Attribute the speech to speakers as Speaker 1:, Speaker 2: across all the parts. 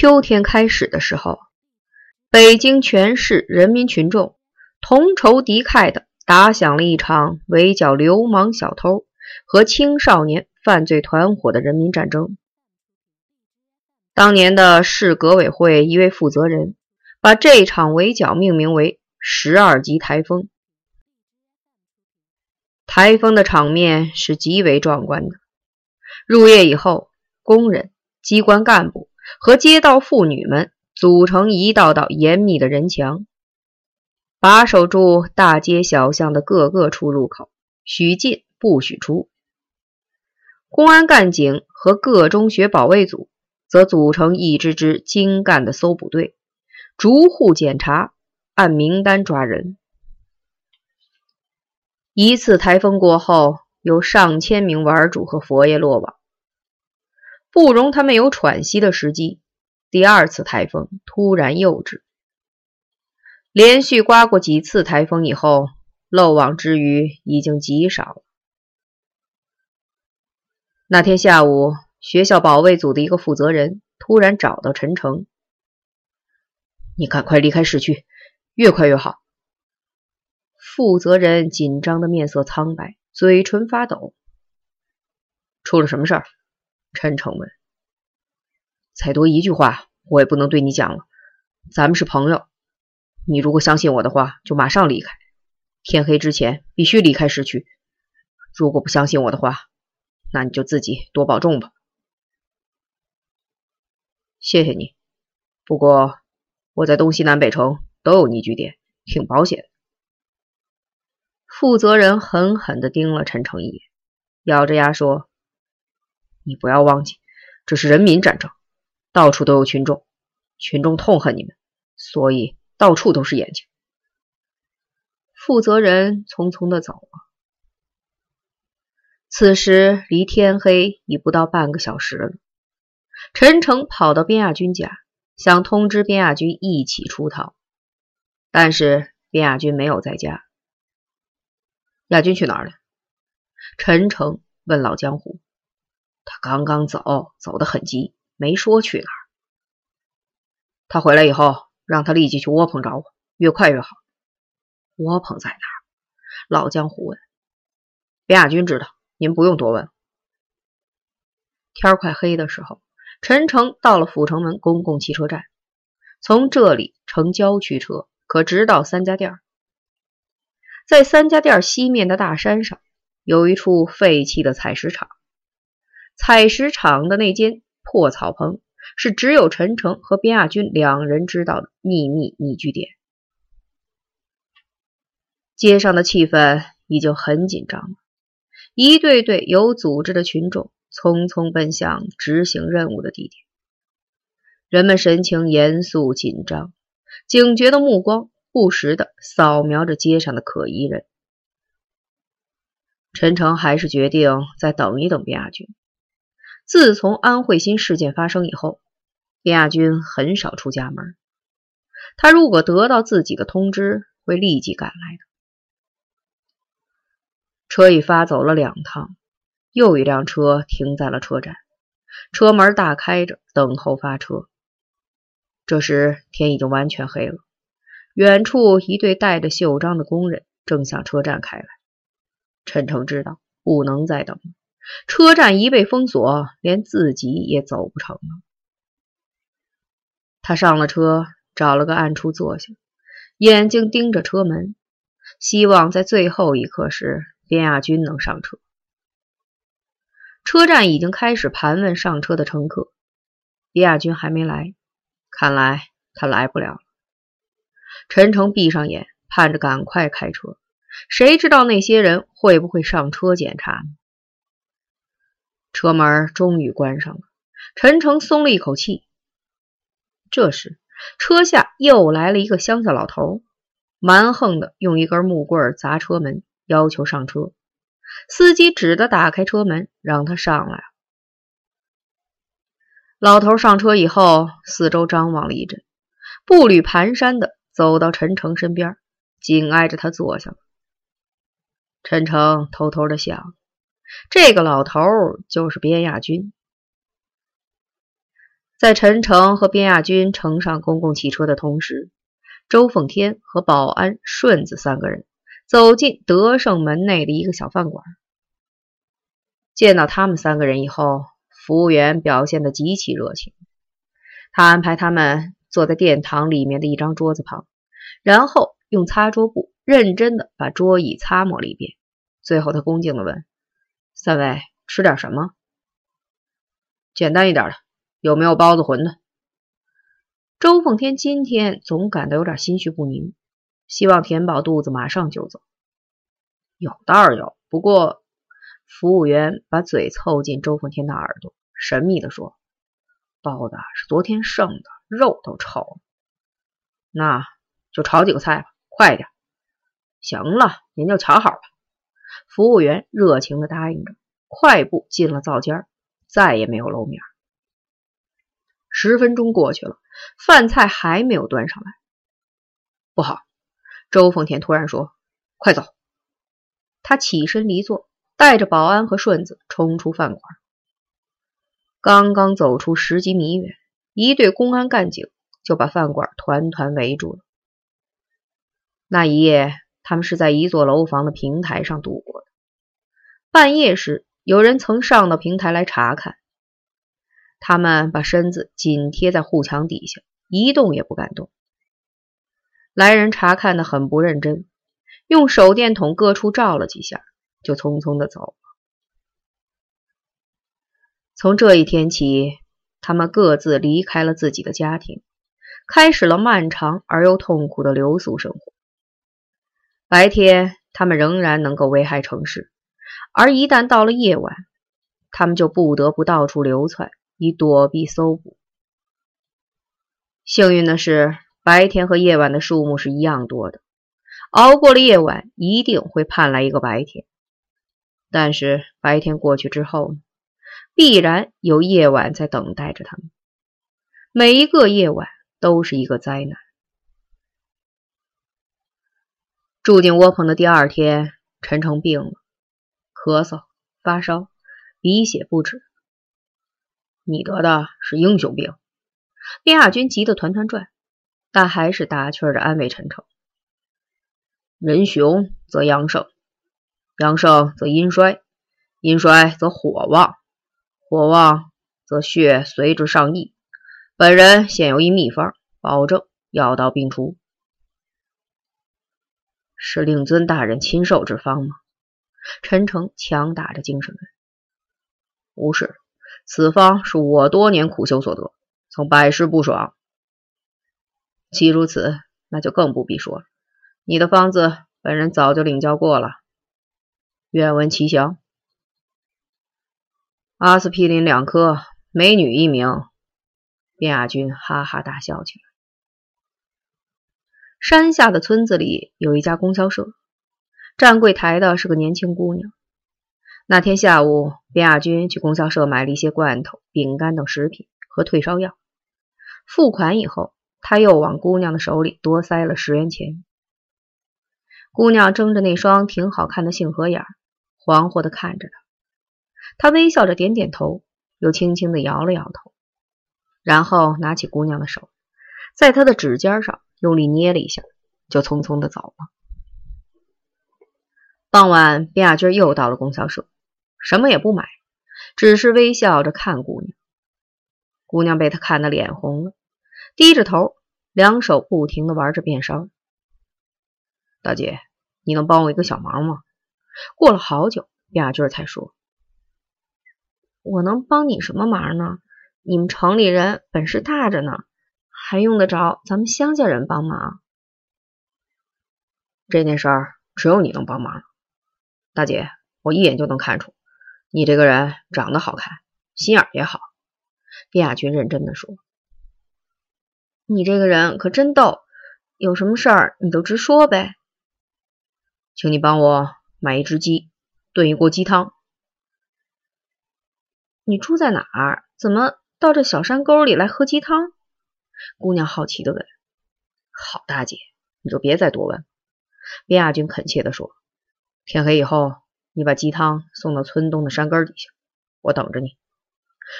Speaker 1: 秋天开始的时候，北京全市人民群众同仇敌忾的打响了一场围剿流氓小偷和青少年犯罪团伙的人民战争。当年的市革委会一位负责人把这场围剿命名为“十二级台风”。台风的场面是极为壮观的。入夜以后，工人、机关干部。和街道妇女们组成一道道严密的人墙，把守住大街小巷的各个出入口，许进不许出。公安干警和各中学保卫组则组成一支支精干的搜捕队，逐户检查，按名单抓人。一次台风过后，有上千名玩主和佛爷落网。不容他们有喘息的时机，第二次台风突然又至。连续刮过几次台风以后，漏网之鱼已经极少了。那天下午，学校保卫组的一个负责人突然找到陈诚：“你赶快离开市区，越快越好。”负责人紧张的面色苍白，嘴唇发抖。出了什么事儿？陈诚问：“再多一句话，我也不能对你讲了。咱们是朋友，你如果相信我的话，就马上离开。天黑之前必须离开市区。如果不相信我的话，那你就自己多保重吧。谢谢你。不过我在东西南北城都有你据点，挺保险。”负责人狠狠地盯了陈诚一眼，咬着牙说。你不要忘记，这是人民战争，到处都有群众，群众痛恨你们，所以到处都是眼睛。负责人匆匆的走了。此时离天黑已不到半个小时了。陈诚跑到边亚军家，想通知边亚军一起出逃，但是边亚军没有在家。亚军去哪儿了？陈诚问老江湖。他刚刚走，走得很急，没说去哪儿。他回来以后，让他立即去窝棚找我，越快越好。窝棚在哪儿？老江湖问。边亚军知道，您不用多问。天快黑的时候，陈诚到了阜成门公共汽车站，从这里乘郊区车可直到三家店。在三家店西面的大山上，有一处废弃的采石场。采石场的那间破草棚是只有陈诚和边亚军两人知道的秘密密据点。街上的气氛已经很紧张了，一队队有组织的群众匆匆奔向执行任务的地点，人们神情严肃紧张，警觉的目光不时的扫描着街上的可疑人。陈诚还是决定再等一等边亚军。自从安慧心事件发生以后，边亚军很少出家门。他如果得到自己的通知，会立即赶来的。车已发走了两趟，又一辆车停在了车站，车门大开着，等候发车。这时天已经完全黑了，远处一队带着袖章的工人正向车站开来。陈诚知道不能再等了。车站一被封锁，连自己也走不成了。他上了车，找了个暗处坐下，眼睛盯着车门，希望在最后一刻时，边亚军能上车。车站已经开始盘问上车的乘客，边亚军还没来，看来他来不了了。陈诚闭上眼，盼着赶快开车，谁知道那些人会不会上车检查呢？车门终于关上了，陈诚松了一口气。这时，车下又来了一个乡下老头，蛮横的用一根木棍砸车门，要求上车。司机只得打开车门，让他上来。老头上车以后，四周张望了一阵，步履蹒跚的走到陈诚身边，紧挨着他坐下了。陈诚偷偷的想。这个老头就是边亚军。在陈诚和边亚军乘上公共汽车的同时，周奉天和保安顺子三个人走进德胜门内的一个小饭馆。见到他们三个人以后，服务员表现得极其热情。他安排他们坐在殿堂里面的一张桌子旁，然后用擦桌布认真的把桌椅擦抹了一遍。最后，他恭敬的问：“三位吃点什么？简单一点的，有没有包子、馄饨？”周奉天今天总感到有点心绪不宁，希望填饱肚子，马上就走。有倒是有，不过服务员把嘴凑近周奉天的耳朵，神秘的说。包的是昨天剩的，肉都臭了。那就炒几个菜吧，快点。行了，您就瞧好吧。服务员热情的答应着，快步进了灶间，再也没有露面。十分钟过去了，饭菜还没有端上来。不好！周凤田突然说：“快走！”他起身离座，带着保安和顺子冲出饭馆。刚刚走出十几米远，一队公安干警就把饭馆团团围住了。那一夜，他们是在一座楼房的平台上度过。半夜时，有人曾上到平台来查看，他们把身子紧贴在护墙底下，一动也不敢动。来人查看的很不认真，用手电筒各处照了几下，就匆匆的走了。从这一天起，他们各自离开了自己的家庭，开始了漫长而又痛苦的留宿生活。白天，他们仍然能够危害城市，而一旦到了夜晚，他们就不得不到处流窜，以躲避搜捕。幸运的是，白天和夜晚的数目是一样多的，熬过了夜晚，一定会盼来一个白天。但是，白天过去之后呢？必然有夜晚在等待着他们，每一个夜晚都是一个灾难。住进窝棚的第二天，陈诚病了，咳嗽、发烧、鼻血不止。你得的是英雄病。边亚军急得团团转，但还是打趣着安慰陈诚：“人雄则阳盛，阳盛则阴衰，阴衰则火旺。”火旺则血随之上溢。本人现有一秘方，保证药到病除。是令尊大人亲授之方吗？陈诚强打着精神问。不是，此方是我多年苦修所得，曾百试不爽。既如此，那就更不必说了。你的方子，本人早就领教过了。愿闻其详。阿司匹林两颗，美女一名。卞亚军哈哈大笑起来。山下的村子里有一家供销社，站柜台的是个年轻姑娘。那天下午，边亚军去供销社买了一些罐头、饼干等食品和退烧药。付款以后，他又往姑娘的手里多塞了十元钱。姑娘睁着那双挺好看的杏核眼，惶惑的看着他。他微笑着点点头，又轻轻的摇了摇头，然后拿起姑娘的手，在她的指尖上用力捏了一下，就匆匆的走了。傍晚，卞亚军又到了供销社，什么也不买，只是微笑着看姑娘。姑娘被他看得脸红了，低着头，两手不停的玩着便烧。大姐，你能帮我一个小忙吗？过了好久，卞亚军才说。我能帮你什么忙呢？你们城里人本事大着呢，还用得着咱们乡下人帮忙？这件事儿只有你能帮忙，大姐，我一眼就能看出，你这个人长得好看，心眼也好。卞亚军认真的说：“你这个人可真逗，有什么事儿你就直说呗。请你帮我买一只鸡，炖一锅鸡汤。”你住在哪儿？怎么到这小山沟里来喝鸡汤？姑娘好奇的问。好大姐，你就别再多问。边亚军恳切的说。天黑以后，你把鸡汤送到村东的山根底下，我等着你。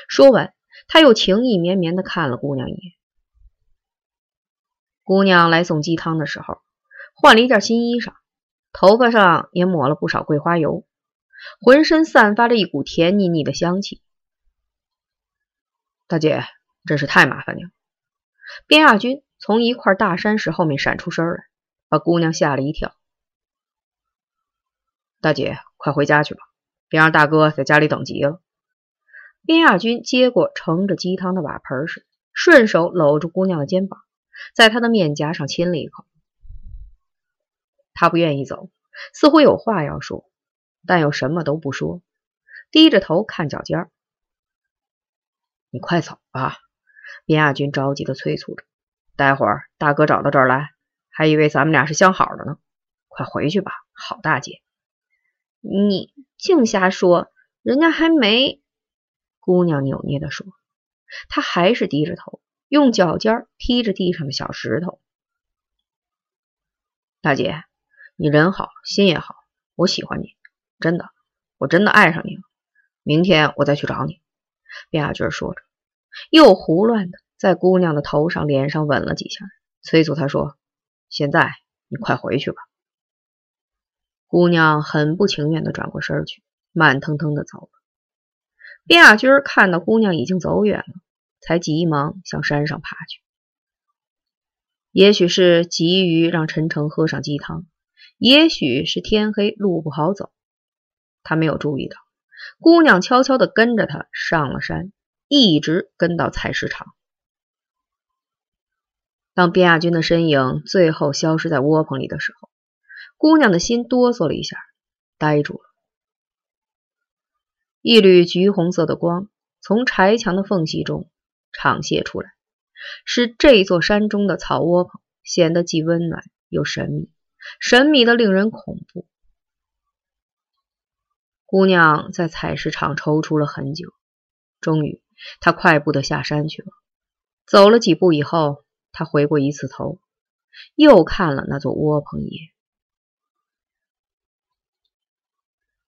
Speaker 1: 说完，他又情意绵绵的看了姑娘一眼。姑娘来送鸡汤的时候，换了一件新衣裳，头发上也抹了不少桂花油，浑身散发着一股甜腻腻的香气。大姐，真是太麻烦你了。边亚军从一块大山石后面闪出身来，把姑娘吓了一跳。大姐，快回家去吧，别让大哥在家里等急了。边亚军接过盛着鸡汤的瓦盆时，顺手搂住姑娘的肩膀，在她的面颊上亲了一口。他不愿意走，似乎有话要说，但又什么都不说，低着头看脚尖。你快走吧，边亚军着急的催促着。待会儿大哥找到这儿来，还以为咱们俩是相好的呢。快回去吧，好大姐。你净瞎说，人家还没……姑娘扭捏的说。她还是低着头，用脚尖踢着地上的小石头。大姐，你人好心也好，我喜欢你，真的，我真的爱上你了。明天我再去找你。卞亚军说着，又胡乱的在姑娘的头上、脸上吻了几下，催促她说：“现在你快回去吧。”姑娘很不情愿的转过身去，慢腾腾的走了。卞亚军看到姑娘已经走远了，才急忙向山上爬去。也许是急于让陈诚喝上鸡汤，也许是天黑路不好走，他没有注意到姑娘悄悄的跟着他上了山，一直跟到菜市场。当卞亚军的身影最后消失在窝棚里的时候。姑娘的心哆嗦了一下，呆住了。一缕橘红色的光从柴墙的缝隙中敞泻出来，使这座山中的草窝棚显得既温暖又神秘，神秘的令人恐怖。姑娘在采石场踌躇了很久，终于，她快步的下山去了。走了几步以后，她回过一次头，又看了那座窝棚一眼。